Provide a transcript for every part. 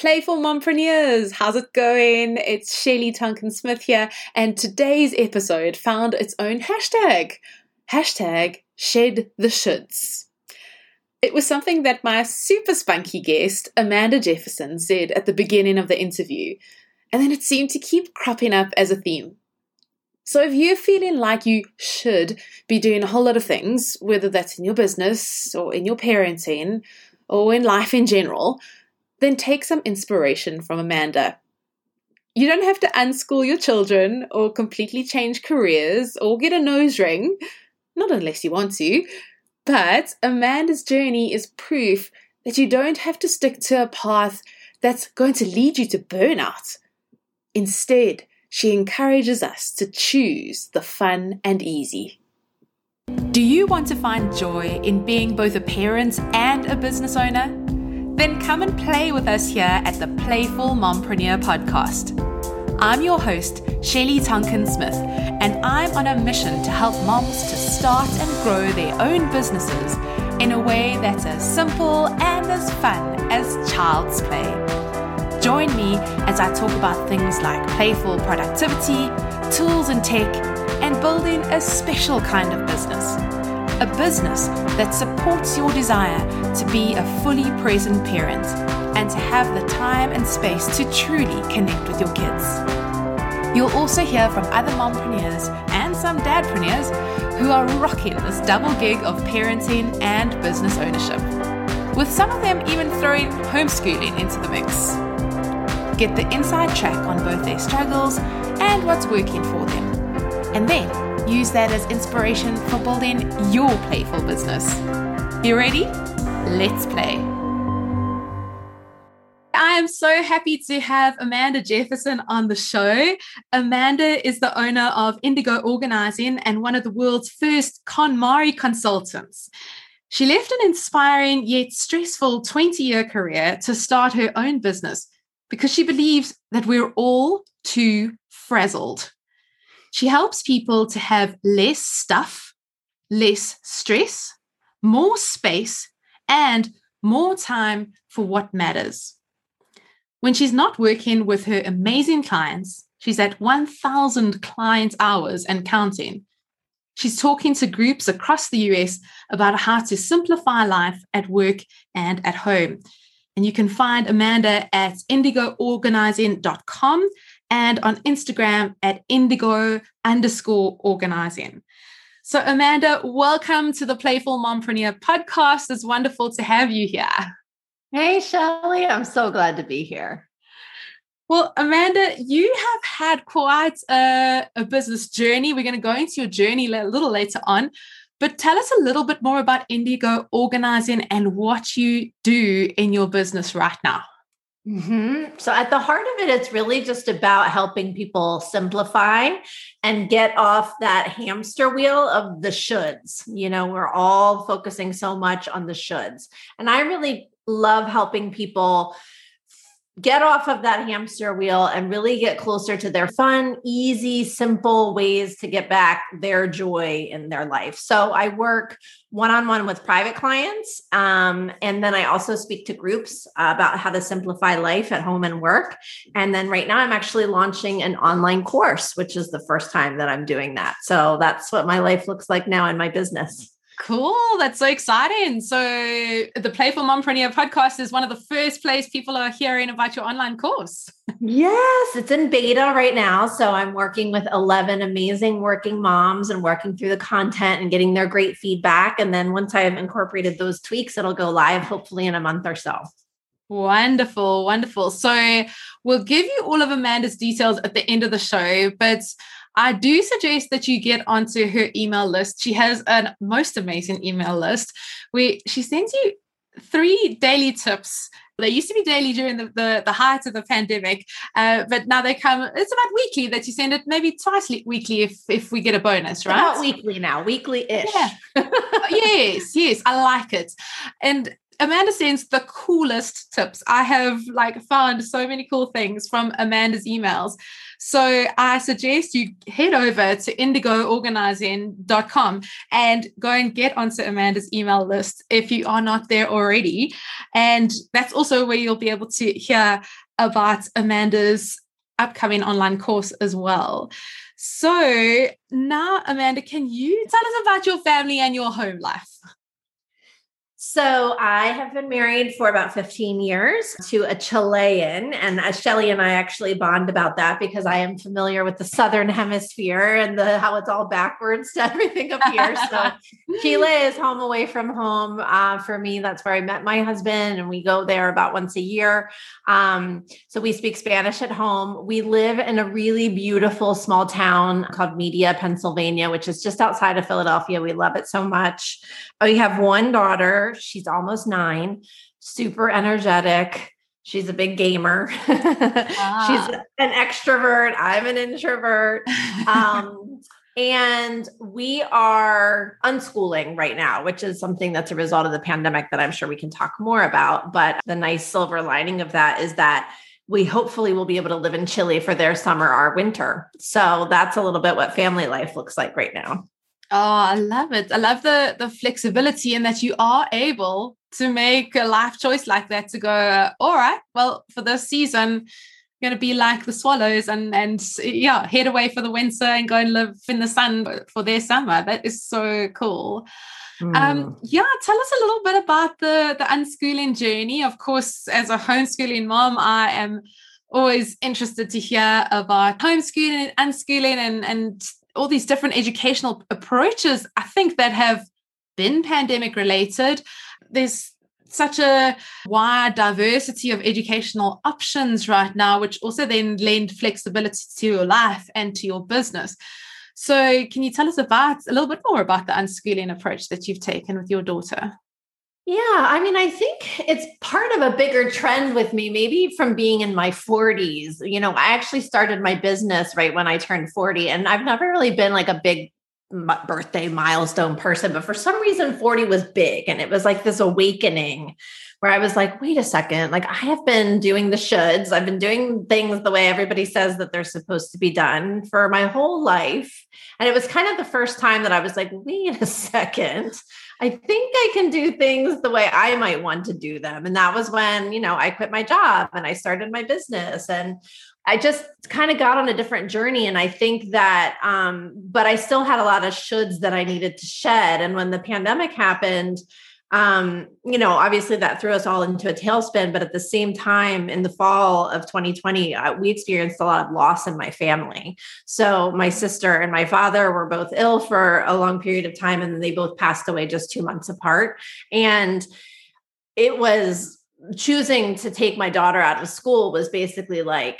Playful Mompreneurs, how's it going? It's Shelly Tonkin Smith here, and today's episode found its own hashtag. Hashtag shed the shoulds. It was something that my super spunky guest, Amanda Jefferson, said at the beginning of the interview, and then it seemed to keep cropping up as a theme. So if you're feeling like you should be doing a whole lot of things, whether that's in your business or in your parenting or in life in general, then take some inspiration from Amanda. You don't have to unschool your children or completely change careers or get a nose ring, not unless you want to. But Amanda's journey is proof that you don't have to stick to a path that's going to lead you to burnout. Instead, she encourages us to choose the fun and easy. Do you want to find joy in being both a parent and a business owner? Then come and play with us here at the Playful Mompreneur podcast. I'm your host, Shelly Tonkin Smith, and I'm on a mission to help moms to start and grow their own businesses in a way that's as simple and as fun as child's play. Join me as I talk about things like playful productivity, tools and tech, and building a special kind of business a business that supports your desire to be a fully present parent and to have the time and space to truly connect with your kids. You'll also hear from other mompreneurs and some dadpreneurs who are rocking this double gig of parenting and business ownership, with some of them even throwing homeschooling into the mix. Get the inside track on both their struggles and what's working for them. And then use that as inspiration for building your playful business. You ready? Let's play. I am so happy to have Amanda Jefferson on the show. Amanda is the owner of Indigo Organizing and one of the world's first KonMari consultants. She left an inspiring yet stressful 20 year career to start her own business because she believes that we're all too frazzled. She helps people to have less stuff, less stress, more space, and more time for what matters. When she's not working with her amazing clients, she's at 1,000 client hours and counting. She's talking to groups across the US about how to simplify life at work and at home. And you can find Amanda at indigoorganizing.com and on Instagram at indigo underscore organizing. So, Amanda, welcome to the Playful Mompreneur podcast. It's wonderful to have you here. Hey, Shelly. I'm so glad to be here. Well, Amanda, you have had quite a, a business journey. We're going to go into your journey a little later on. But tell us a little bit more about Indigo Organizing and what you do in your business right now. Mm-hmm. So, at the heart of it, it's really just about helping people simplify and get off that hamster wheel of the shoulds. You know, we're all focusing so much on the shoulds. And I really love helping people get off of that hamster wheel and really get closer to their fun, easy, simple ways to get back their joy in their life. So I work one on one with private clients. Um, and then I also speak to groups about how to simplify life at home and work. And then right now I'm actually launching an online course, which is the first time that I'm doing that. So that's what my life looks like now in my business. Cool. That's so exciting. So, the Playful Mompreneur podcast is one of the first place people are hearing about your online course. yes, it's in beta right now. So, I'm working with 11 amazing working moms and working through the content and getting their great feedback. And then once I've incorporated those tweaks, it'll go live hopefully in a month or so. Wonderful, wonderful. So, we'll give you all of Amanda's details at the end of the show, but I do suggest that you get onto her email list. She has a most amazing email list where she sends you three daily tips. They used to be daily during the, the, the height of the pandemic, uh, but now they come, it's about weekly that you send it, maybe twice weekly if, if we get a bonus, right? About weekly now, weekly ish. Yeah. yes, yes, I like it. And Amanda sends the coolest tips. I have like found so many cool things from Amanda's emails. So I suggest you head over to indigoorganizing.com and go and get onto Amanda's email list if you are not there already. And that's also where you'll be able to hear about Amanda's upcoming online course as well. So now, Amanda, can you tell us about your family and your home life? So I have been married for about 15 years to a Chilean. And Shelly and I actually bond about that because I am familiar with the Southern hemisphere and the how it's all backwards to everything up here. So Chile is home away from home. Uh, for me, that's where I met my husband and we go there about once a year. Um, so we speak Spanish at home. We live in a really beautiful small town called Media, Pennsylvania, which is just outside of Philadelphia. We love it so much. We have one daughter She's almost nine, super energetic. She's a big gamer. Ah. She's an extrovert. I'm an introvert. Um, and we are unschooling right now, which is something that's a result of the pandemic that I'm sure we can talk more about. But the nice silver lining of that is that we hopefully will be able to live in Chile for their summer, our winter. So that's a little bit what family life looks like right now. Oh, I love it. I love the the flexibility in that you are able to make a life choice like that to go, all right, well, for this season, I'm going to be like the swallows and and yeah, head away for the winter and go and live in the sun for their summer. That is so cool. Mm. Um, hmm. yeah, tell us a little bit about the the unschooling journey. Of course, as a homeschooling mom, I am always interested to hear about homeschooling and unschooling and and all these different educational approaches, I think that have been pandemic related. There's such a wide diversity of educational options right now, which also then lend flexibility to your life and to your business. So, can you tell us about a little bit more about the unschooling approach that you've taken with your daughter? Yeah, I mean, I think it's part of a bigger trend with me, maybe from being in my 40s. You know, I actually started my business right when I turned 40, and I've never really been like a big birthday milestone person, but for some reason, 40 was big. And it was like this awakening where I was like, wait a second, like I have been doing the shoulds, I've been doing things the way everybody says that they're supposed to be done for my whole life. And it was kind of the first time that I was like, wait a second. I think I can do things the way I might want to do them. And that was when, you know, I quit my job and I started my business and I just kind of got on a different journey. And I think that, um, but I still had a lot of shoulds that I needed to shed. And when the pandemic happened, um, you know, obviously that threw us all into a tailspin. But at the same time, in the fall of 2020, uh, we experienced a lot of loss in my family. So my sister and my father were both ill for a long period of time, and they both passed away just two months apart. And it was choosing to take my daughter out of school was basically like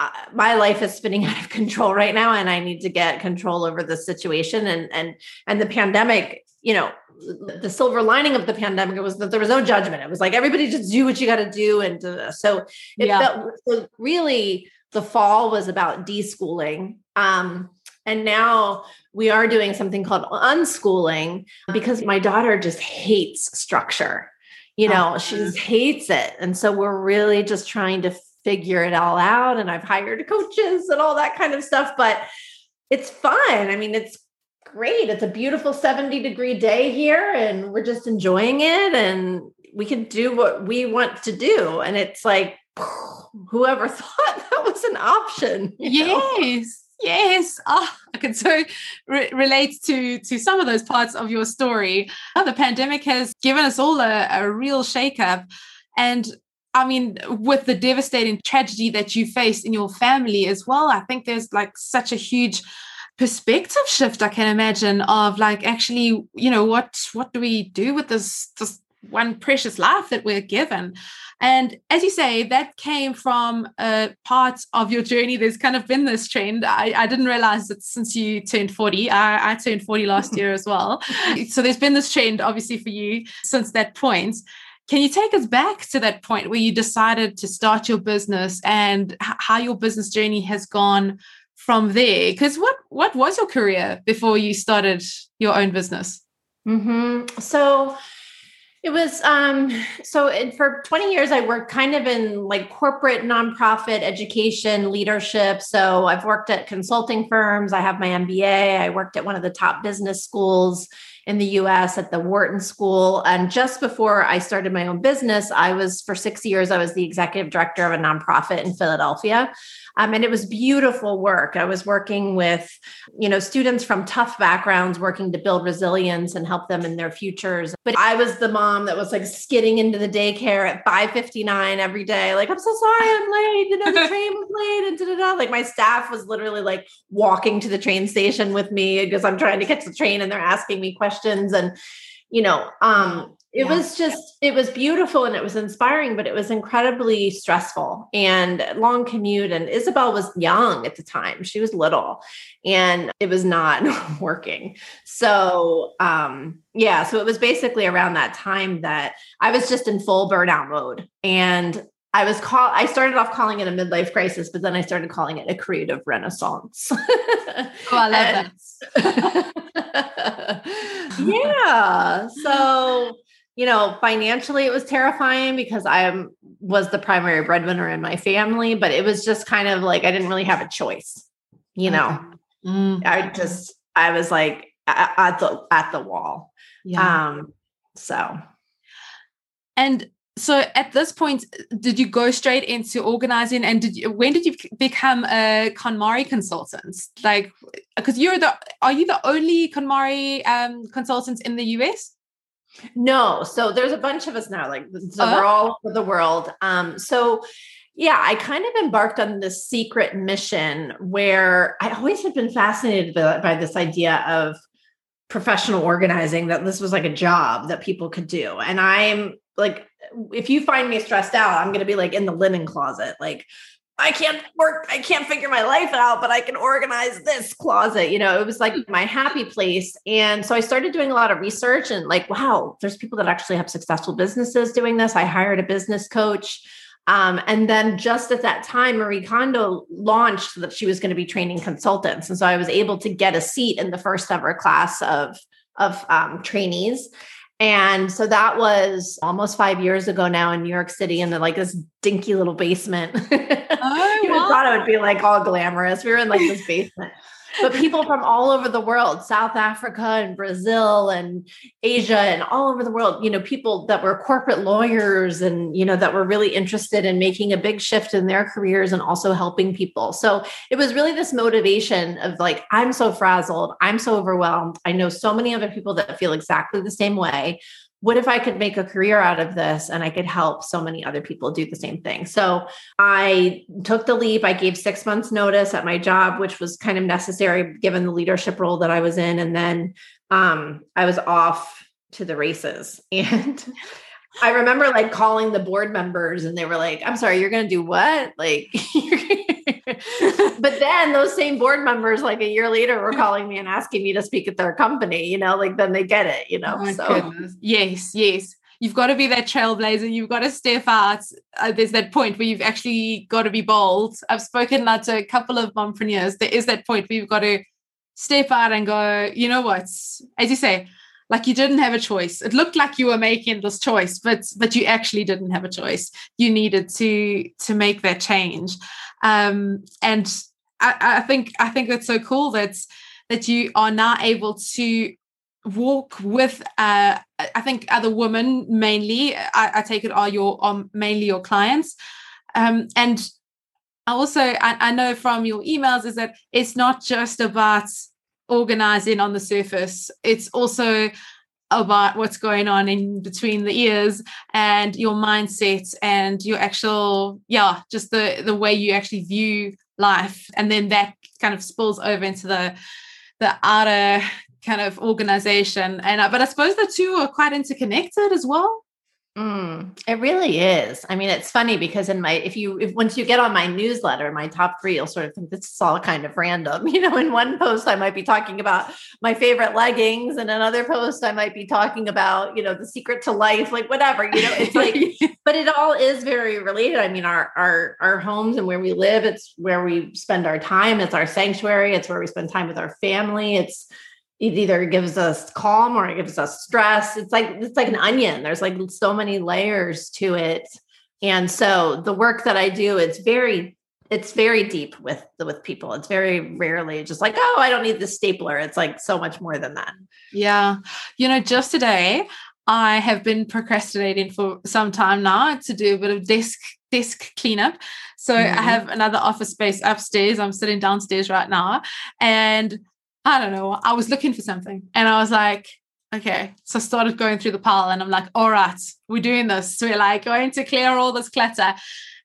uh, my life is spinning out of control right now and i need to get control over the situation and and and the pandemic you know the silver lining of the pandemic was that there was no judgment. It was like everybody just do what you got to do, and uh, so it yeah. felt so really the fall was about deschooling. Um, and now we are doing something called unschooling because my daughter just hates structure. You know, oh. she just hates it. And so we're really just trying to figure it all out. And I've hired coaches and all that kind of stuff, but it's fun. I mean, it's great. It's a beautiful 70 degree day here and we're just enjoying it and we can do what we want to do. And it's like, whoever thought that was an option. Yes. Yes, oh, I can so re- relate to to some of those parts of your story. The pandemic has given us all a, a real shakeup, and I mean, with the devastating tragedy that you faced in your family as well, I think there's like such a huge perspective shift i can imagine of like actually you know what what do we do with this this one precious life that we're given? And as you say that came from uh, a part of your journey. There's kind of been this trend. I, I didn't realize that since you turned 40 I, I turned 40 last year as well. So there's been this trend obviously for you since that point. Can you take us back to that point where you decided to start your business and how your business journey has gone from there because what what was your career before you started your own business mm-hmm. so It was um so it, for 20 years I worked kind of in like corporate nonprofit education leadership. So I've worked at consulting firms, I have my MBA, I worked at one of the top business schools in the US at the Wharton School and just before I started my own business, I was for 6 years I was the executive director of a nonprofit in Philadelphia. Um, and it was beautiful work. I was working with, you know, students from tough backgrounds, working to build resilience and help them in their futures. But I was the mom that was like skidding into the daycare at 5:59 every day. Like, I'm so sorry, I'm late. You know, the train was late, and da, da, da. like my staff was literally like walking to the train station with me because I'm trying to catch the train, and they're asking me questions and you know um it yeah. was just it was beautiful and it was inspiring but it was incredibly stressful and long commute and isabel was young at the time she was little and it was not working so um yeah so it was basically around that time that i was just in full burnout mode and I was call I started off calling it a midlife crisis, but then I started calling it a creative renaissance. oh, I love that. yeah. So you know, financially it was terrifying because I was the primary breadwinner in my family, but it was just kind of like I didn't really have a choice. You know, mm-hmm. I just I was like at the at the wall. Yeah. Um so and so at this point did you go straight into organizing and did you when did you become a KonMari consultant like because you're the are you the only KonMari um consultant in the US no, so there's a bunch of us now. Like so uh-huh. we're all over the world. Um, so yeah, I kind of embarked on this secret mission where I always had been fascinated by, by this idea of professional organizing that this was like a job that people could do. And I'm like, if you find me stressed out, I'm going to be like in the linen closet, like I can't work, I can't figure my life out, but I can organize this closet. You know, it was like my happy place. And so I started doing a lot of research and like, wow, there's people that actually have successful businesses doing this. I hired a business coach. Um, and then just at that time, Marie Kondo launched that she was going to be training consultants. And so I was able to get a seat in the first ever class of, of um, trainees. And so that was almost five years ago now in New York City in the, like this dinky little basement. Oh, you wow. thought it would be like all glamorous. We were in like this basement but people from all over the world, South Africa and Brazil and Asia and all over the world, you know, people that were corporate lawyers and, you know, that were really interested in making a big shift in their careers and also helping people. So it was really this motivation of like, I'm so frazzled, I'm so overwhelmed. I know so many other people that feel exactly the same way what if I could make a career out of this and I could help so many other people do the same thing? So I took the leap. I gave six months notice at my job, which was kind of necessary given the leadership role that I was in. And then um, I was off to the races. And I remember like calling the board members and they were like, I'm sorry, you're going to do what? Like, but then those same board members, like a year later, were calling me and asking me to speak at their company, you know, like then they get it, you know. Oh so, goodness. yes, yes. You've got to be that trailblazer. You've got to step out. Uh, there's that point where you've actually got to be bold. I've spoken like, to a couple of mompreneurs. There is that point where you've got to step out and go, you know what? As you say, like you didn't have a choice. It looked like you were making this choice but but you actually didn't have a choice. You needed to to make that change. Um and i i think i think that's so cool that that you are now able to walk with uh i think other women mainly i, I take it are your are mainly your clients. Um and I also I, I know from your emails is that it's not just about organizing on the surface. It's also about what's going on in between the ears and your mindset and your actual yeah just the the way you actually view life. And then that kind of spills over into the the outer kind of organization. And uh, but i suppose the two are quite interconnected as well Mm, it really is. I mean, it's funny because in my, if you, if once you get on my newsletter, my top three, you'll sort of think this is all kind of random. You know, in one post, I might be talking about my favorite leggings, and another post, I might be talking about, you know, the secret to life, like whatever. You know, it's like, but it all is very related. I mean, our our our homes and where we live, it's where we spend our time. It's our sanctuary. It's where we spend time with our family. It's it either gives us calm or it gives us stress. It's like it's like an onion. There's like so many layers to it. And so the work that I do, it's very it's very deep with with people. It's very rarely just like, oh, I don't need the stapler. It's like so much more than that. Yeah. You know, just today I have been procrastinating for some time now to do a bit of desk desk cleanup. So mm-hmm. I have another office space upstairs. I'm sitting downstairs right now and I don't know. I was looking for something and I was like, okay. So I started going through the pile and I'm like, all right, we're doing this. So we're like going to clear all this clutter.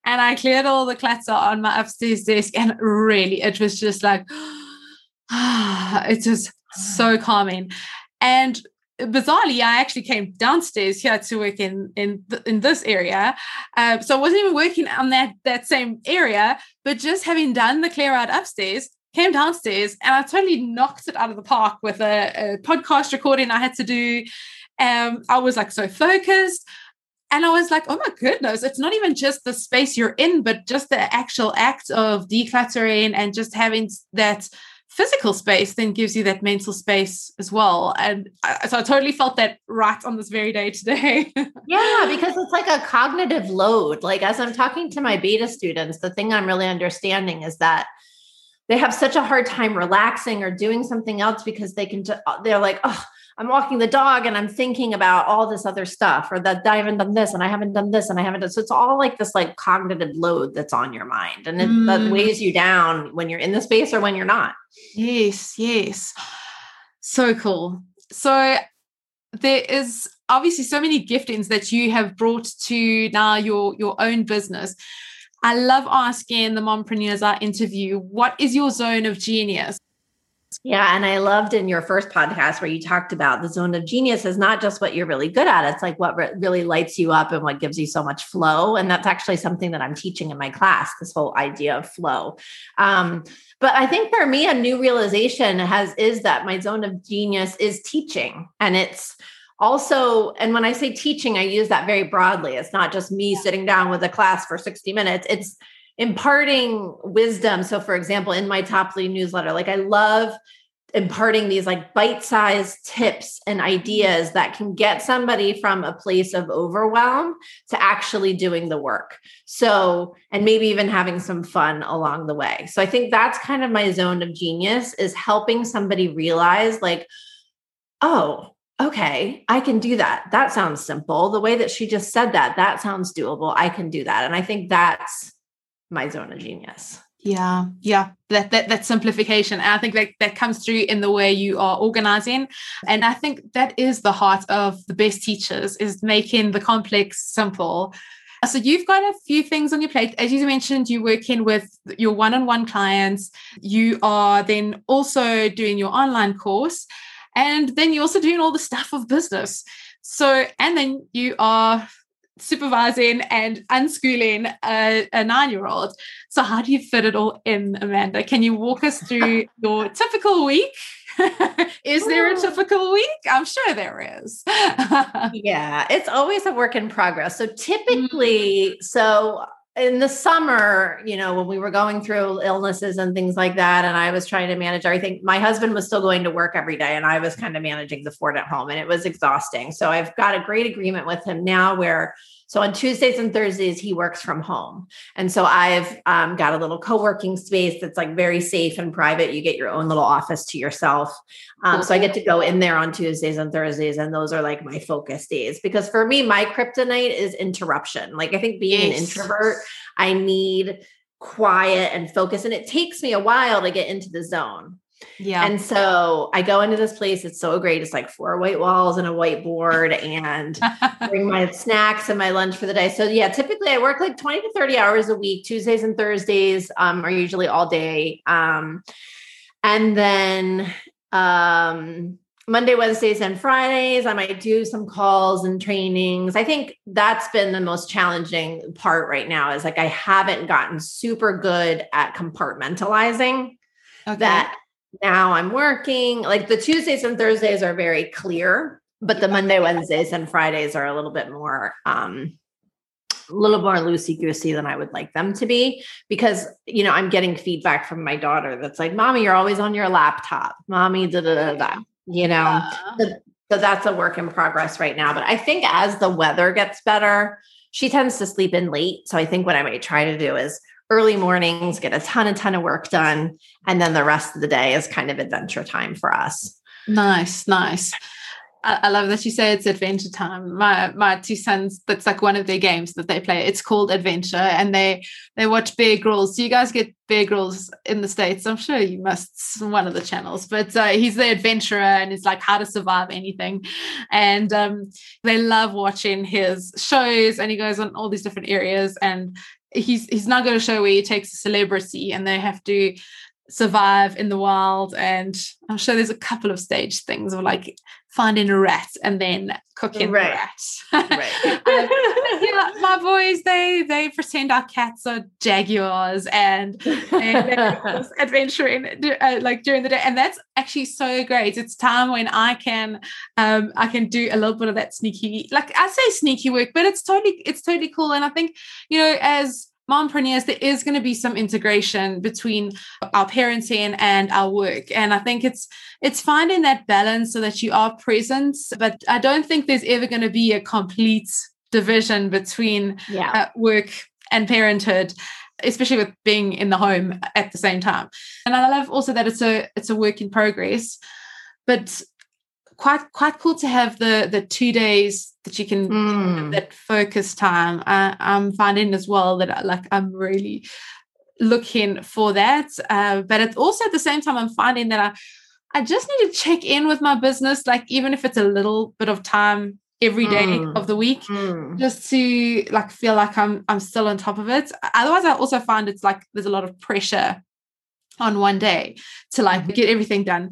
And I cleared all the clutter on my upstairs desk. And really, it was just like, it was so calming. And bizarrely, I actually came downstairs here to work in in th- in this area, uh, so I wasn't even working on that that same area. But just having done the clear out upstairs, came downstairs and I totally knocked it out of the park with a, a podcast recording I had to do. Um, I was like so focused. And I was like, oh my goodness, it's not even just the space you're in, but just the actual act of decluttering and just having that physical space then gives you that mental space as well. And I, so I totally felt that right on this very day today. yeah, because it's like a cognitive load. Like as I'm talking to my beta students, the thing I'm really understanding is that they have such a hard time relaxing or doing something else because they can, they're like, oh, I'm walking the dog and I'm thinking about all this other stuff, or that I haven't done this and I haven't done this and I haven't done. So it's all like this like cognitive load that's on your mind, and it mm. that weighs you down when you're in the space or when you're not. Yes, yes, so cool. So there is obviously so many giftings that you have brought to now your your own business. I love asking the mompreneurs I interview, what is your zone of genius? Yeah. And I loved in your first podcast where you talked about the zone of genius is not just what you're really good at, it's like what re- really lights you up and what gives you so much flow. And that's actually something that I'm teaching in my class this whole idea of flow. Um, but I think for me, a new realization has is that my zone of genius is teaching. And it's also and when i say teaching i use that very broadly it's not just me sitting down with a class for 60 minutes it's imparting wisdom. So, for example, in my top lead newsletter, like I love imparting these like bite-sized tips and mm-hmm. ideas that can get somebody from a place of overwhelm to actually doing the work. So, and maybe even having some fun along the way. So I think that's kind of my zone of genius is helping somebody realize like, oh, okay, I can do that. That sounds simple. The way that she just said that, that sounds doable. I can do that. And I think that's my zone of genius. Yeah, yeah, that, that that simplification. And I think that that comes through in the way you are organizing. And I think that is the heart of the best teachers is making the complex simple. So you've got a few things on your plate. As you mentioned, you're working with your one-on-one clients. You are then also doing your online course. And then you're also doing all the stuff of business. So, and then you are supervising and unschooling a, a nine year old. So, how do you fit it all in, Amanda? Can you walk us through your typical week? is there a typical week? I'm sure there is. yeah, it's always a work in progress. So, typically, mm. so in the summer, you know, when we were going through illnesses and things like that, and I was trying to manage everything, my husband was still going to work every day, and I was kind of managing the fort at home, and it was exhausting. So I've got a great agreement with him now where so on Tuesdays and Thursdays, he works from home. And so I've um, got a little co working space that's like very safe and private. You get your own little office to yourself. Um, so I get to go in there on Tuesdays and Thursdays. And those are like my focus days because for me, my kryptonite is interruption. Like I think being yes. an introvert, I need quiet and focus. And it takes me a while to get into the zone. Yeah. And so I go into this place. It's so great. It's like four white walls and a whiteboard and bring my snacks and my lunch for the day. So yeah, typically I work like 20 to 30 hours a week. Tuesdays and Thursdays um, are usually all day. Um, and then um, Monday, Wednesdays, and Fridays, I might do some calls and trainings. I think that's been the most challenging part right now is like I haven't gotten super good at compartmentalizing okay. that now I'm working. Like the Tuesdays and Thursdays are very clear, but the Monday, Wednesdays, and Fridays are a little bit more um a little more loosey goosey than I would like them to be because you know I'm getting feedback from my daughter that's like, "Mommy, you're always on your laptop." Mommy, da da da da. you know. Uh. So, so that's a work in progress right now. But I think as the weather gets better, she tends to sleep in late. So I think what I might try to do is early mornings, get a ton, a ton of work done. And then the rest of the day is kind of adventure time for us. Nice, nice. I, love that you say it's adventure time. My my two sons, that's like one of their games that they play. It's called Adventure, and they they watch Bear Grylls. Do you guys get Bear Grylls in the states? I'm sure you must. One of the channels, but uh, he's the adventurer, and it's like how to survive anything. And um, they love watching his shows, and he goes on all these different areas. And he's he's not going to show where he takes a celebrity, and they have to survive in the wild. And i'm sure there's a couple of stage things of like finding a rat and then cooking right. the rat. Right. um, yeah, my boys they they pretend our cats are jaguars and, and adventuring uh, like during the day. And that's actually so great. It's time when i can um i can do a little bit of that sneaky like i say sneaky work but it's totally it's totally cool. And i think you know as mompreneurs, there is going to be some integration between our parenting and our work. And I think it's it's finding that balance so that you are present. But I don't think there's ever going to be a complete division between yeah. uh, work and parenthood especially with being in the home at the same time and i love also that it's a it's a work in progress but quite quite cool to have the the two days that you can mm. that focus time. I, I'm finding as well that like I'm really looking for that, uh, but it's also at the same time I'm finding that I I just need to check in with my business, like even if it's a little bit of time every day mm. of the week mm. just to like feel like I'm I'm still on top of it. Otherwise I also find it's like there's a lot of pressure on one day to like mm-hmm. get everything done.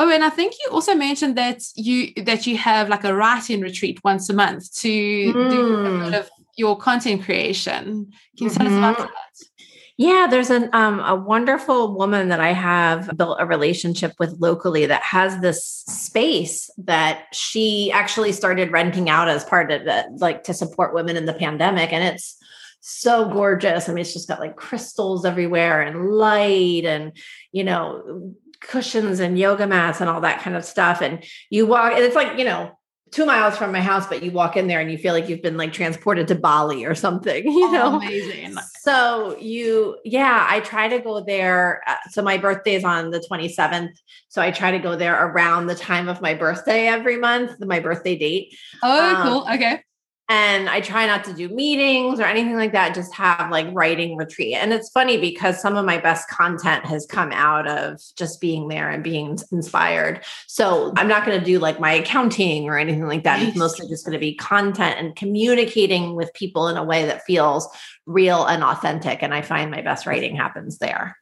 Oh, and I think you also mentioned that you that you have like a writing retreat once a month to mm. do a bit mm. of your content creation. Can you mm-hmm. tell us about mm-hmm. that? Yeah, there's an um, a wonderful woman that I have built a relationship with locally that has this space that she actually started renting out as part of it, like to support women in the pandemic, and it's so gorgeous. I mean, it's just got like crystals everywhere and light and you know cushions and yoga mats and all that kind of stuff. And you walk, and it's like, you know, two miles from my house, but you walk in there and you feel like you've been like transported to Bali or something, you oh, know? Amazing. So you, yeah, I try to go there. Uh, so my birthday is on the 27th. So I try to go there around the time of my birthday every month, my birthday date. Oh, um, cool. Okay and I try not to do meetings or anything like that, just have like writing retreat. And it's funny because some of my best content has come out of just being there and being inspired. So I'm not going to do like my accounting or anything like that. It's mostly just going to be content and communicating with people in a way that feels real and authentic. And I find my best writing happens there.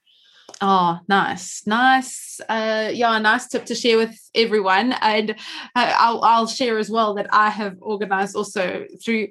Oh, nice, nice. Uh, yeah, a nice tip to share with everyone. And uh, I'll, I'll share as well that I have organized also through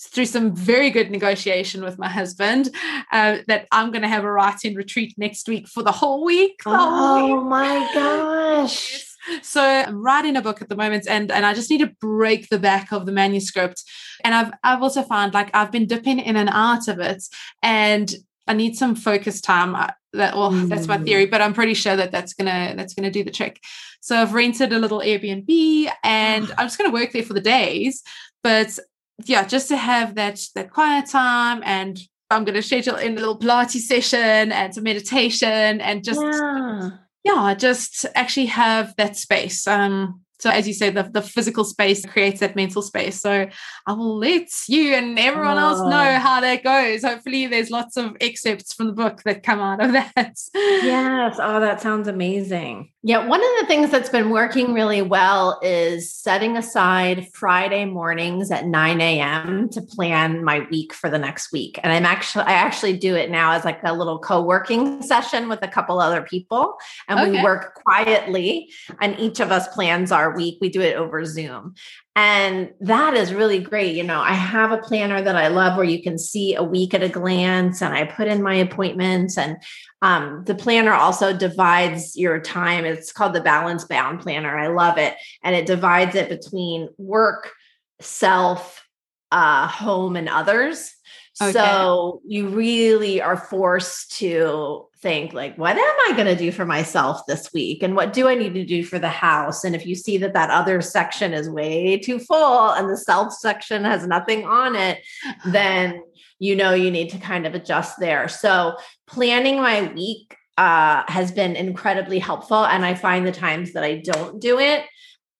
through some very good negotiation with my husband uh, that I'm going to have a writing retreat next week for the whole week. Oh, my gosh. So I'm writing a book at the moment and, and I just need to break the back of the manuscript. And I've I've also found like I've been dipping in and out of it and I need some focus time. That well, mm. that's my theory, but I'm pretty sure that that's gonna that's gonna do the trick. So I've rented a little Airbnb, and I'm just gonna work there for the days. But yeah, just to have that that quiet time, and I'm gonna schedule in a little Pilates session and some meditation, and just yeah, yeah just actually have that space. Um, so as you say, the, the physical space creates that mental space. So I will let you and everyone oh. else know oh. how that goes. Hopefully there's lots of excerpts from the book that come out of that. Yes. Oh, that sounds amazing. Yeah, one of the things that's been working really well is setting aside Friday mornings at 9 a.m. to plan my week for the next week. And I'm actually, I actually do it now as like a little co working session with a couple other people. And okay. we work quietly, and each of us plans our week. We do it over Zoom. And that is really great. You know, I have a planner that I love where you can see a week at a glance and I put in my appointments. And um, the planner also divides your time. It's called the Balance Bound Planner. I love it. And it divides it between work, self, uh, home, and others. Okay. So you really are forced to think like what am I going to do for myself this week and what do I need to do for the house and if you see that that other section is way too full and the self section has nothing on it then you know you need to kind of adjust there. So planning my week uh, has been incredibly helpful and I find the times that I don't do it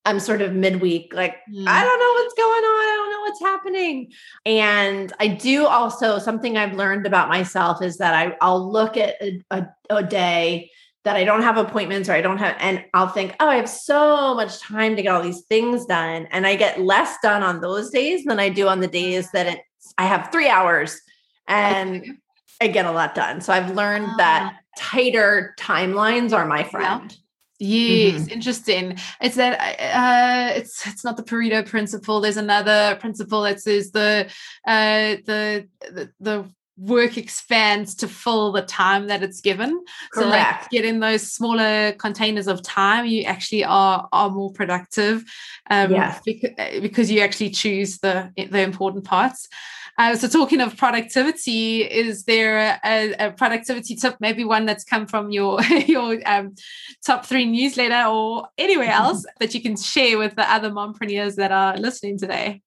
I'm sort of midweek, like, mm. I don't know what's going on. I don't know what's happening. And I do also, something I've learned about myself is that I, I'll look at a, a, a day that I don't have appointments or I don't have, and I'll think, oh, I have so much time to get all these things done. And I get less done on those days than I do on the days that it's, I have three hours and. I get a lot done. So I've learned that ah. tighter timelines are my friend. Yeah. Yes, mm-hmm. interesting. It's that uh, it's it's not the Pareto principle. There's another principle that says the uh, the, the the work expands to fill the time that it's given. Correct. So like get in those smaller containers of time, you actually are are more productive. Um, yes. because, because you actually choose the the important parts. Uh, so, talking of productivity, is there a, a, productivity tip, maybe one that's come from your your um, top three newsletter or anywhere else that you can share with the other mompreneurs that are listening today?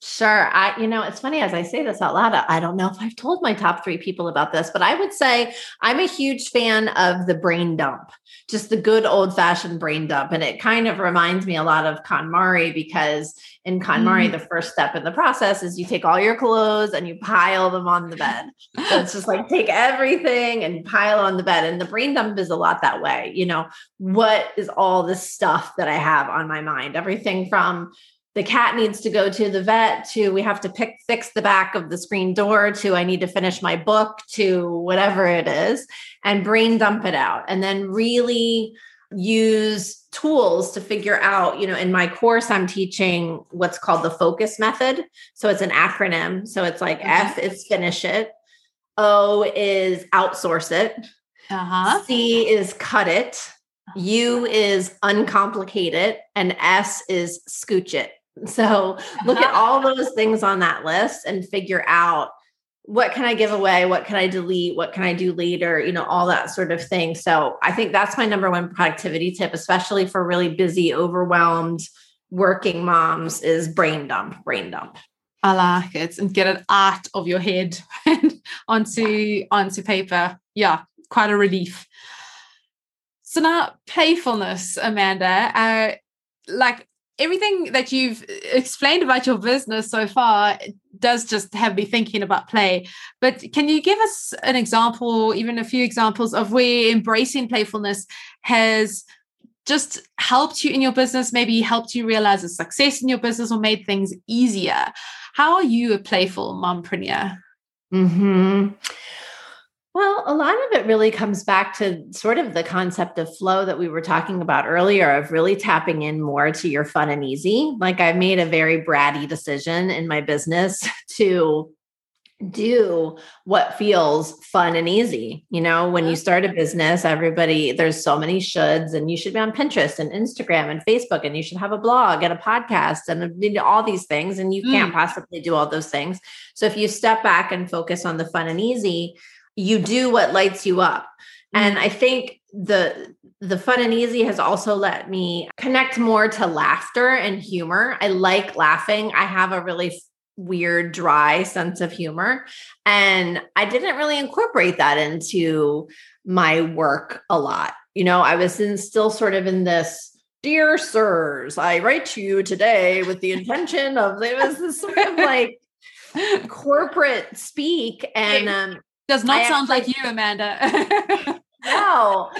Sure. I, you know, it's funny as I say this out loud, I don't know if I've told my top three people about this, but I would say I'm a huge fan of the brain dump, just the good old fashioned brain dump. And it kind of reminds me a lot of KonMari because in KonMari, mm. the first step in the process is you take all your clothes and you pile them on the bed. so it's just like take everything and pile on the bed. And the brain dump is a lot that way. You know, what is all the stuff that I have on my mind? Everything from the cat needs to go to the vet to we have to pick fix the back of the screen door to i need to finish my book to whatever it is and brain dump it out and then really use tools to figure out you know in my course i'm teaching what's called the focus method so it's an acronym so it's like f is finish it o is outsource it uh-huh. c is cut it U is uncomplicate it, and S is scooch it. So look at all those things on that list and figure out what can I give away? What can I delete? What can I do later? You know, all that sort of thing. So I think that's my number one productivity tip, especially for really busy, overwhelmed working moms is brain dump, brain dump. I like it and get it out of your head and onto onto paper. Yeah, quite a relief. So now playfulness, Amanda. Uh, like everything that you've explained about your business so far does just have me thinking about play. But can you give us an example, even a few examples of where embracing playfulness has just helped you in your business, maybe helped you realize a success in your business or made things easier? How are you a playful mompreneur? Hmm. Well, a lot of it really comes back to sort of the concept of flow that we were talking about earlier of really tapping in more to your fun and easy. Like I've made a very bratty decision in my business to do what feels fun and easy. You know, when you start a business, everybody, there's so many shoulds, and you should be on Pinterest and Instagram and Facebook, and you should have a blog and a podcast and all these things. And you mm. can't possibly do all those things. So if you step back and focus on the fun and easy, you do what lights you up. Mm-hmm. And I think the the fun and easy has also let me connect more to laughter and humor. I like laughing. I have a really weird dry sense of humor and I didn't really incorporate that into my work a lot. You know, I was in still sort of in this dear sirs, I write to you today with the intention of it was this sort of like corporate speak and um does not I sound actually, like you, Amanda. no.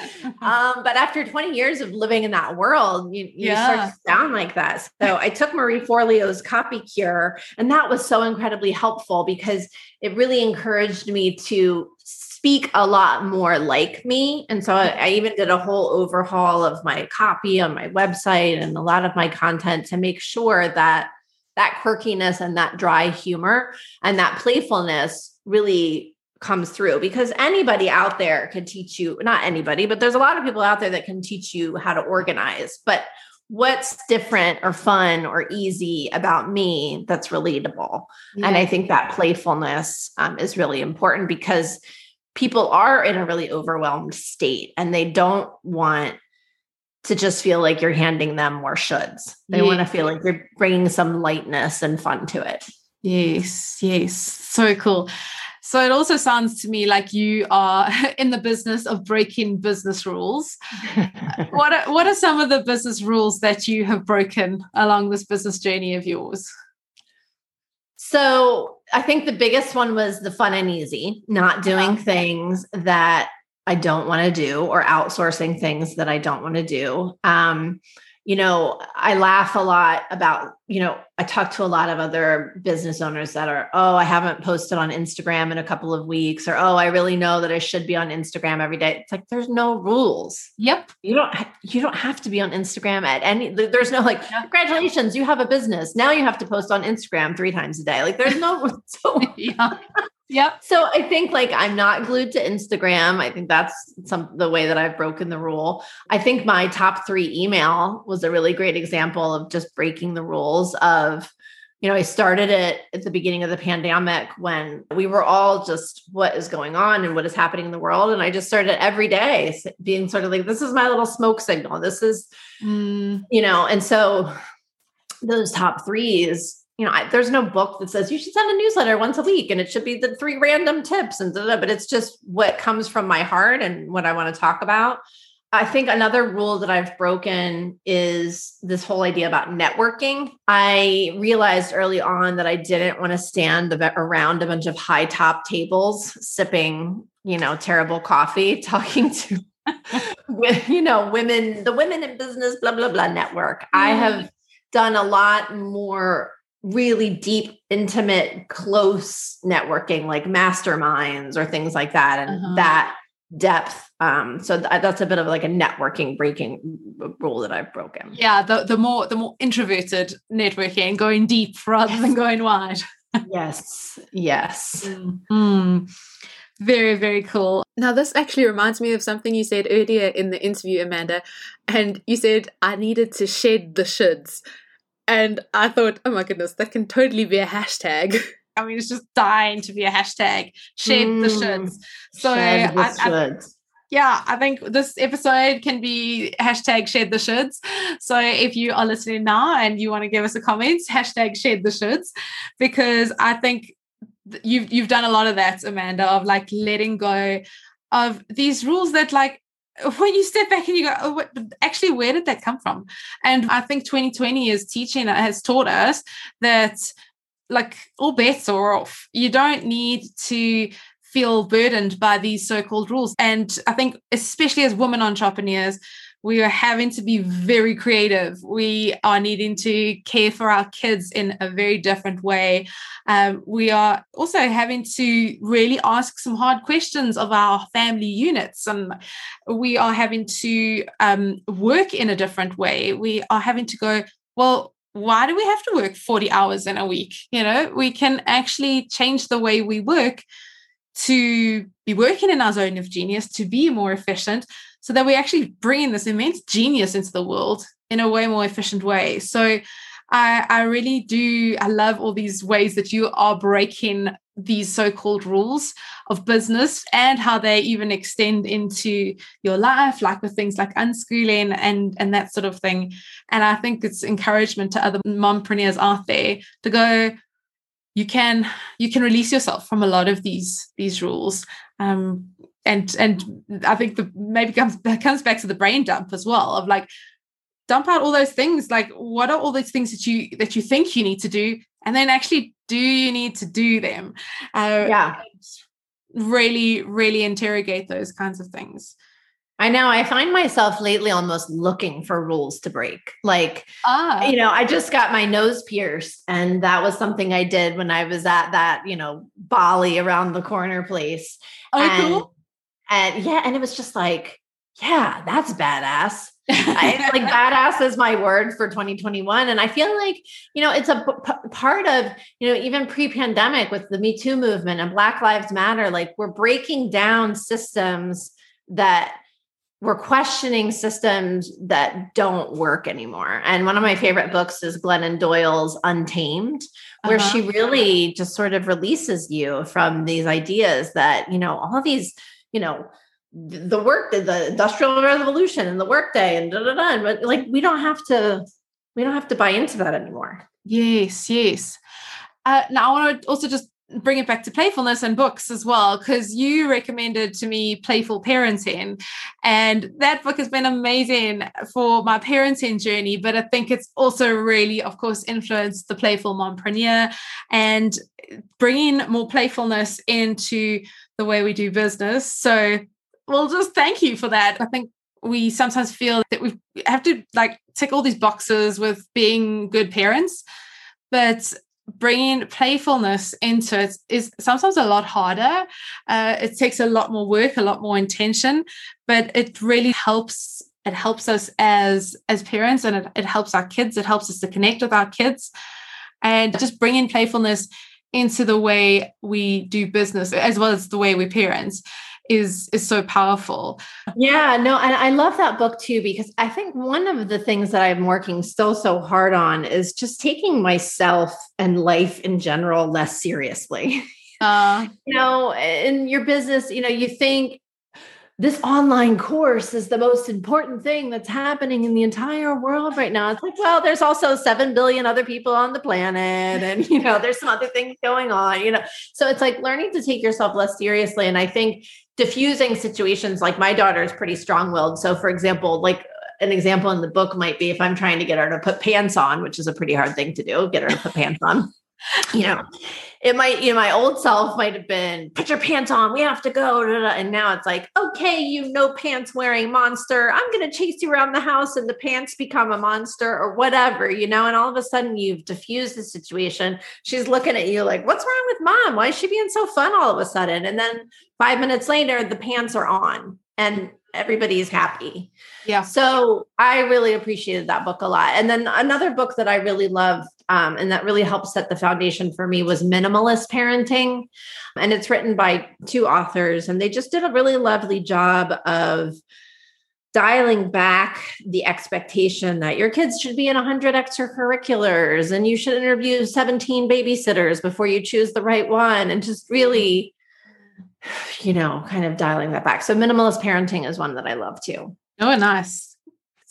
Um, but after 20 years of living in that world, you, you yeah. start to sound like that. So I took Marie Forleo's copy cure, and that was so incredibly helpful because it really encouraged me to speak a lot more like me. And so I, I even did a whole overhaul of my copy on my website and a lot of my content to make sure that that quirkiness and that dry humor and that playfulness really comes through because anybody out there can teach you not anybody but there's a lot of people out there that can teach you how to organize but what's different or fun or easy about me that's relatable. Yeah. And I think that playfulness um, is really important because people are in a really overwhelmed state and they don't want to just feel like you're handing them more shoulds. They yeah. want to feel like you're bringing some lightness and fun to it. Yes, yes. So cool. So it also sounds to me like you are in the business of breaking business rules. what are, what are some of the business rules that you have broken along this business journey of yours? So I think the biggest one was the fun and easy, not doing yeah. things that I don't want to do or outsourcing things that I don't want to do. Um, you know, I laugh a lot about, you know, I talk to a lot of other business owners that are, oh, I haven't posted on Instagram in a couple of weeks, or oh, I really know that I should be on Instagram every day. It's like there's no rules. Yep. You don't you don't have to be on Instagram at any there's no like, congratulations, you have a business. Now you have to post on Instagram three times a day. Like there's no so yeah. Yep. So I think like I'm not glued to Instagram. I think that's some the way that I've broken the rule. I think my top 3 email was a really great example of just breaking the rules of you know, I started it at the beginning of the pandemic when we were all just what is going on and what is happening in the world. And I just started every day being sort of like, this is my little smoke signal. This is, mm. you know, and so those top threes you know, I, there's no book that says you should send a newsletter once a week and it should be the three random tips and da, da, but it's just what comes from my heart and what I want to talk about. I think another rule that I've broken is this whole idea about networking. I realized early on that I didn't want to stand around a bunch of high top tables sipping, you know, terrible coffee, talking to, you know, women, the women in business, blah, blah, blah network. I have done a lot more really deep, intimate, close networking, like masterminds or things like that. And uh-huh. that depth. Um, so th- that's a bit of like a networking breaking rule that I've broken. Yeah, the, the more the more introverted networking, going deep rather than going wide. yes, yes. Mm-hmm. Very, very cool. Now, this actually reminds me of something you said earlier in the interview, Amanda. And you said, I needed to shed the shoulds. And I thought, oh my goodness, that can totally be a hashtag. I mean, it's just dying to be a hashtag. Shed mm, the shoulds. So shed the I, shoulds. I, yeah, I think this episode can be hashtag shed the shoulds. So if you are listening now and you want to give us a comment, hashtag shed the shoulds, because I think you've you've done a lot of that, Amanda, of like letting go of these rules that like when you step back and you go, oh, what, actually, where did that come from? And I think 2020 is teaching, has taught us that like all bets are off. You don't need to feel burdened by these so-called rules. And I think, especially as women entrepreneurs, we are having to be very creative. We are needing to care for our kids in a very different way. Um, we are also having to really ask some hard questions of our family units, and we are having to um, work in a different way. We are having to go, well, why do we have to work 40 hours in a week? You know, we can actually change the way we work to be working in our zone of genius, to be more efficient, so that we actually bring in this immense genius into the world in a way more efficient way. So I, I really do, I love all these ways that you are breaking these so-called rules of business and how they even extend into your life like with things like unschooling and and that sort of thing and i think it's encouragement to other mompreneurs out there to go you can you can release yourself from a lot of these these rules. Um, and and I think the maybe comes that comes back to the brain dump as well of like dump out all those things like what are all those things that you that you think you need to do and then actually do you need to do them? Uh, yeah. really really interrogate those kinds of things I know. I find myself lately almost looking for rules to break. Like, ah. you know, I just got my nose pierced, and that was something I did when I was at that, you know, Bali around the corner place. Oh, and, cool. And yeah, and it was just like, yeah, that's badass. I, like badass is my word for 2021 and i feel like you know it's a p- part of you know even pre-pandemic with the me too movement and black lives matter like we're breaking down systems that we're questioning systems that don't work anymore. And one of my favorite books is Glennon Doyle's Untamed, where uh-huh. she really just sort of releases you from these ideas that, you know, all these, you know, the work, the industrial revolution and the workday and da da da. But like we don't have to, we don't have to buy into that anymore. Yes, yes. Uh, now I want to also just bring it back to playfulness and books as well because you recommended to me playful parenting and that book has been amazing for my parenting journey but i think it's also really of course influenced the playful mompreneur and bringing more playfulness into the way we do business. So well just thank you for that. I think we sometimes feel that we have to like tick all these boxes with being good parents but bringing playfulness into it is sometimes a lot harder. Uh, it takes a lot more work, a lot more intention, but it really helps. It helps us as as parents, and it, it helps our kids. It helps us to connect with our kids, and just bringing playfulness into the way we do business as well as the way we parents is is so powerful. Yeah, no, and I love that book too because I think one of the things that I'm working so so hard on is just taking myself and life in general less seriously. Uh, you know, in your business, you know, you think this online course is the most important thing that's happening in the entire world right now. It's like, well, there's also 7 billion other people on the planet. And, you know, there's some other things going on, you know. So it's like learning to take yourself less seriously. And I think diffusing situations like my daughter is pretty strong willed. So, for example, like an example in the book might be if I'm trying to get her to put pants on, which is a pretty hard thing to do, get her to put pants on you know, it might, you know, my old self might have been, put your pants on, we have to go. And now it's like, okay, you no pants wearing monster. I'm going to chase you around the house and the pants become a monster or whatever, you know, and all of a sudden you've diffused the situation. She's looking at you like, what's wrong with mom? Why is she being so fun all of a sudden? And then five minutes later, the pants are on and everybody's happy. Yeah. So I really appreciated that book a lot. And then another book that I really love um, and that really helped set the foundation for me was minimalist parenting. And it's written by two authors and they just did a really lovely job of dialing back the expectation that your kids should be in 100 extracurriculars and you should interview 17 babysitters before you choose the right one and just really you know kind of dialing that back. So minimalist parenting is one that i love too. Oh nice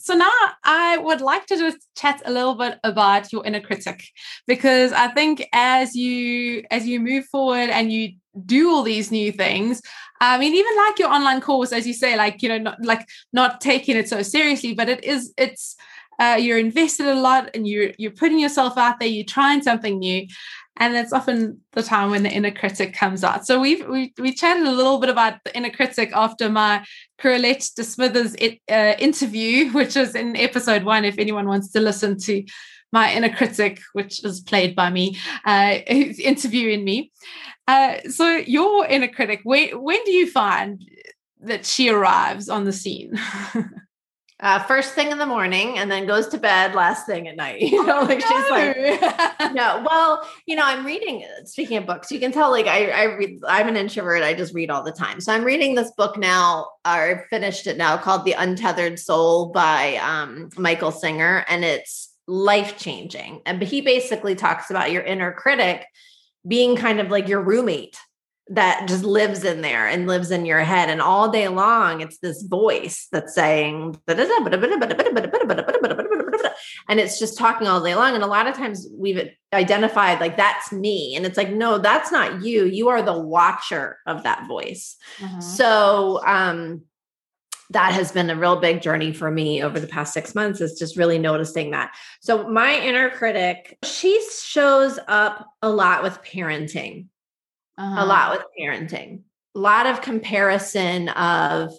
so now I would like to just chat a little bit about your inner critic because I think as you as you move forward and you do all these new things, I mean, even like your online course, as you say, like you know, not like not taking it so seriously, but it is it's uh, you're invested a lot and you're you're putting yourself out there, you're trying something new, and it's often the time when the inner critic comes out. So we've we we chatted a little bit about the inner critic after my Correlette de Smithers uh, interview, which is in episode one. If anyone wants to listen to my inner critic, which is played by me, uh, interviewing me. Uh, so your inner critic, when when do you find that she arrives on the scene? uh, first thing in the morning and then goes to bed last thing at night. You know, like no. she's like, no. Well, you know, I'm reading. Speaking of books, you can tell like I, I read. I'm an introvert. I just read all the time. So I'm reading this book now, or finished it now, called The Untethered Soul by um, Michael Singer, and it's life changing. And he basically talks about your inner critic being kind of like your roommate that just lives in there and lives in your head. And all day long, it's this voice that's saying, and it's just talking all day long. And a lot of times we've identified like that's me. And it's like, no, that's not you. You are the watcher of that voice. Uh-huh. So, um, that has been a real big journey for me over the past six months is just really noticing that. So, my inner critic, she shows up a lot with parenting uh-huh. a lot with parenting. A lot of comparison of,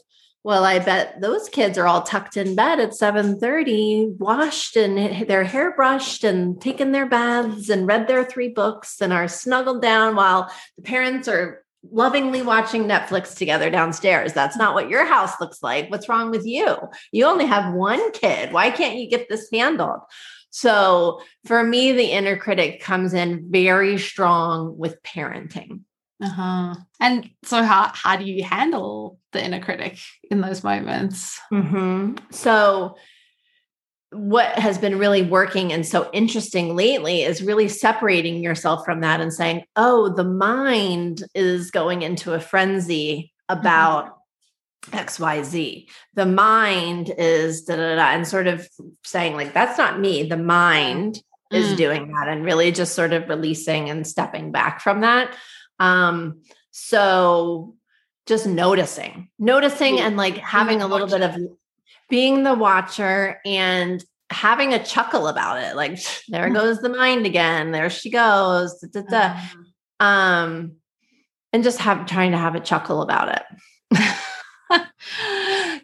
well, I bet those kids are all tucked in bed at 7:30, washed and their hair brushed and taken their baths and read their three books and are snuggled down while the parents are lovingly watching Netflix together downstairs. That's not what your house looks like. What's wrong with you? You only have one kid. Why can't you get this handled? So for me, the inner critic comes in very strong with parenting. Uh-huh. And so how how do you handle the inner critic in those moments? Mm-hmm. So what has been really working and so interesting lately is really separating yourself from that and saying, oh, the mind is going into a frenzy mm-hmm. about mm-hmm. XYZ. The mind is da da da, and sort of saying, like, that's not me. The mind mm. is doing that, and really just sort of releasing and stepping back from that. Um, so just noticing, noticing, and like having a little bit of being the watcher and having a chuckle about it. Like, there goes the mind again. There she goes. Da, da, da. Uh-huh. Um, and just have trying to have a chuckle about it.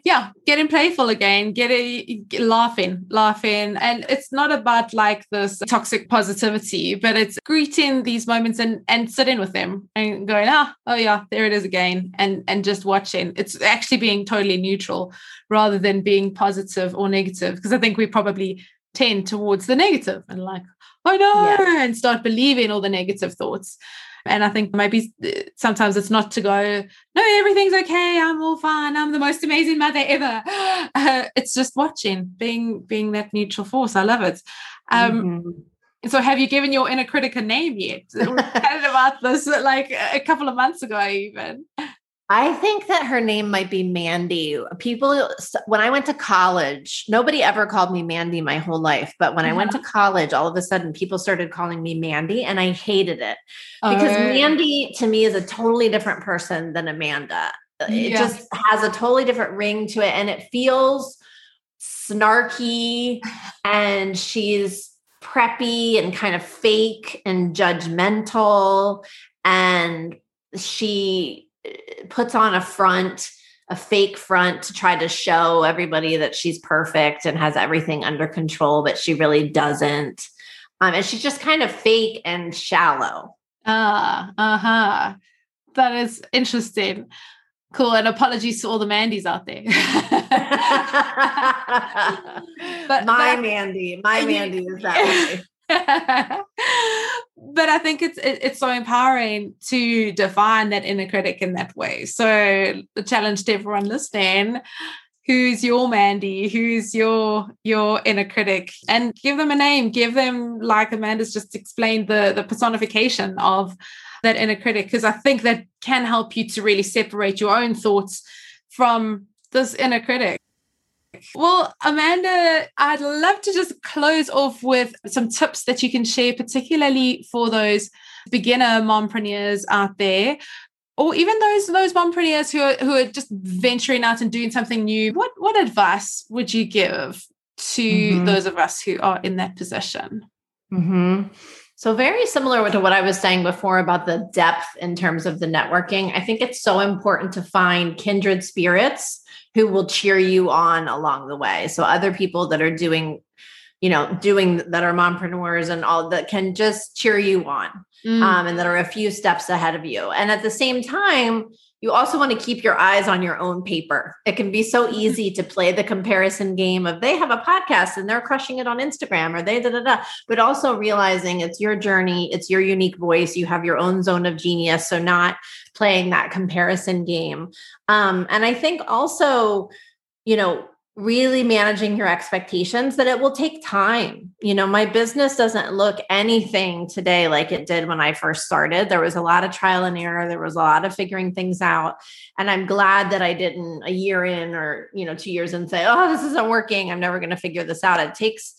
yeah, getting playful again, getting laughing, laughing. And it's not about like this toxic positivity, but it's greeting these moments and and sitting with them and going, ah, oh yeah, there it is again. And and just watching. It's actually being totally neutral rather than being positive or negative. Because I think we probably tend towards the negative and like, oh no, yeah. and start believing all the negative thoughts. And I think maybe uh, sometimes it's not to go, no, everything's okay. I'm all fine. I'm the most amazing mother ever. Uh, it's just watching, being being that neutral force. I love it. Um, mm-hmm. So, have you given your inner critic a name yet? We chatted about this like a couple of months ago, even. I think that her name might be Mandy. People, when I went to college, nobody ever called me Mandy my whole life. But when I went to uh-huh. college, all of a sudden people started calling me Mandy, and I hated it because Mandy to me is a totally different person than Amanda. Uh, it yeah. just has a totally different ring to it, and it feels snarky, and she's preppy and kind of fake and judgmental. And she puts on a front a fake front to try to show everybody that she's perfect and has everything under control but she really doesn't. Um, and she's just kind of fake and shallow. Ah uh-huh. That is interesting. Cool and apologies to all the mandys out there. But my mandy my mandy is that way but I think it's it, it's so empowering to define that inner critic in that way. So the challenge to everyone listening, who's your Mandy, who's your your inner critic, and give them a name. Give them like Amanda's just explained the the personification of that inner critic because I think that can help you to really separate your own thoughts from this inner critic. Well, Amanda, I'd love to just close off with some tips that you can share, particularly for those beginner mompreneurs out there, or even those those mompreneurs who are who are just venturing out and doing something new. What what advice would you give to mm-hmm. those of us who are in that position? Mm-hmm. So, very similar to what I was saying before about the depth in terms of the networking. I think it's so important to find kindred spirits who will cheer you on along the way. So other people that are doing, you know, doing that are mompreneurs and all that can just cheer you on. Mm. Um, and that are a few steps ahead of you. And at the same time, you also want to keep your eyes on your own paper. It can be so mm-hmm. easy to play the comparison game of they have a podcast and they're crushing it on Instagram or they da da da, but also realizing it's your journey, it's your unique voice. You have your own zone of genius. So, not playing that comparison game. Um, and I think also, you know, really managing your expectations that it will take time. You know, my business doesn't look anything today like it did when I first started. There was a lot of trial and error, there was a lot of figuring things out. And I'm glad that I didn't a year in or, you know, 2 years and say, "Oh, this isn't working. I'm never going to figure this out." It takes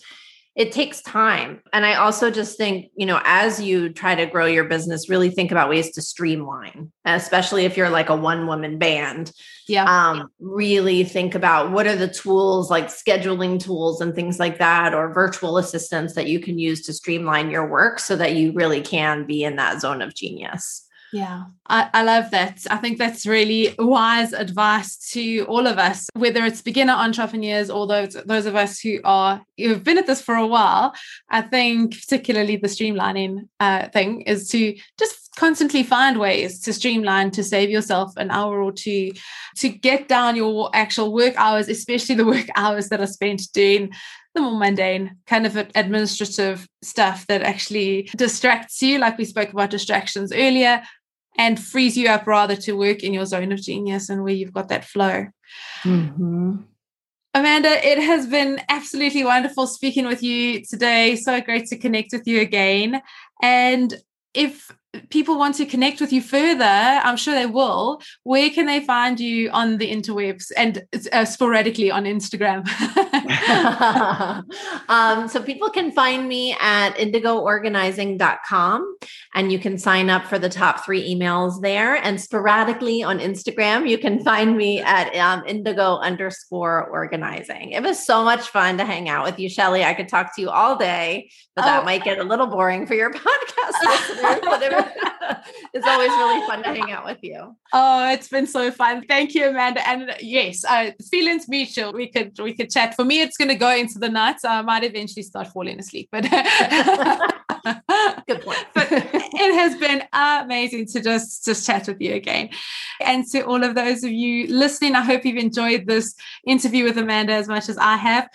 it takes time. And I also just think, you know, as you try to grow your business, really think about ways to streamline, especially if you're like a one woman band. Yeah. Um, really think about what are the tools like scheduling tools and things like that, or virtual assistants that you can use to streamline your work so that you really can be in that zone of genius. Yeah, I, I, love that. I think that's really wise advice to all of us, whether it's beginner entrepreneurs or those those of us who are who've been at this for a while. I think particularly the streamlining uh, thing is to just constantly find ways to streamline to save yourself an hour or two to get down your actual work hours, especially the work hours that are spent doing the more mundane kind of administrative stuff that actually distracts you, like we spoke about distractions earlier, and frees you up rather to work in your zone of genius and where you've got that flow. Mm-hmm. Amanda, it has been absolutely wonderful speaking with you today. So great to connect with you again. And if people want to connect with you further, I'm sure they will. Where can they find you on the interwebs and uh, sporadically on Instagram? um, so people can find me at indigoorganizing.com and you can sign up for the top three emails there. And sporadically on Instagram, you can find me at um, indigo underscore organizing. It was so much fun to hang out with you, Shelly. I could talk to you all day, but that oh. might get a little boring for your podcast listeners. it's always really fun to hang out with you. Oh, it's been so fun. Thank you, Amanda. And yes, uh, feelings mutual. We could we could chat. For me, it's going to go into the night. So I might eventually start falling asleep. But good point. but it has been amazing to just just chat with you again. And to all of those of you listening, I hope you've enjoyed this interview with Amanda as much as I have.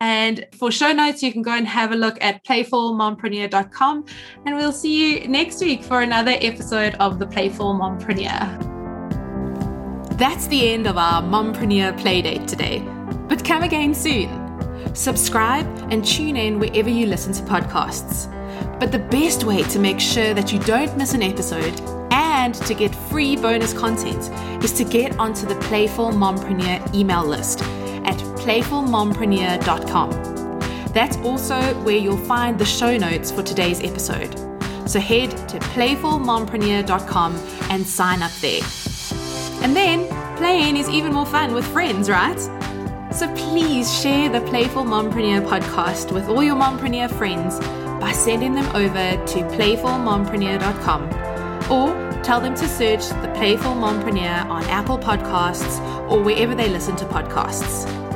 And for show notes, you can go and have a look at playfulmompreneur.com. And we'll see you next week for another episode of the Playful Mompreneur. That's the end of our Mompreneur Playdate today. But come again soon. Subscribe and tune in wherever you listen to podcasts. But the best way to make sure that you don't miss an episode and to get free bonus content is to get onto the Playful Mompreneur email list playfulmompreneur.com. That's also where you'll find the show notes for today's episode. So head to playfulmompreneur.com and sign up there. And then playing is even more fun with friends, right? So please share the Playful Mompreneur podcast with all your mompreneur friends by sending them over to playfulmompreneur.com or tell them to search the Playful Mompreneur on Apple Podcasts or wherever they listen to podcasts.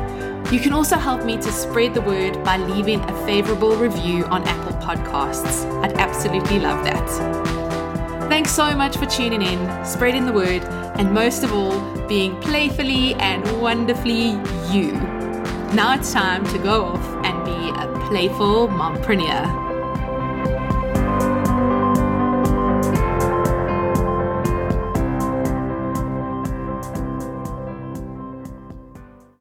You can also help me to spread the word by leaving a favorable review on Apple Podcasts. I'd absolutely love that. Thanks so much for tuning in, spreading the word, and most of all, being playfully and wonderfully you. Now it's time to go off and be a playful mompreneur.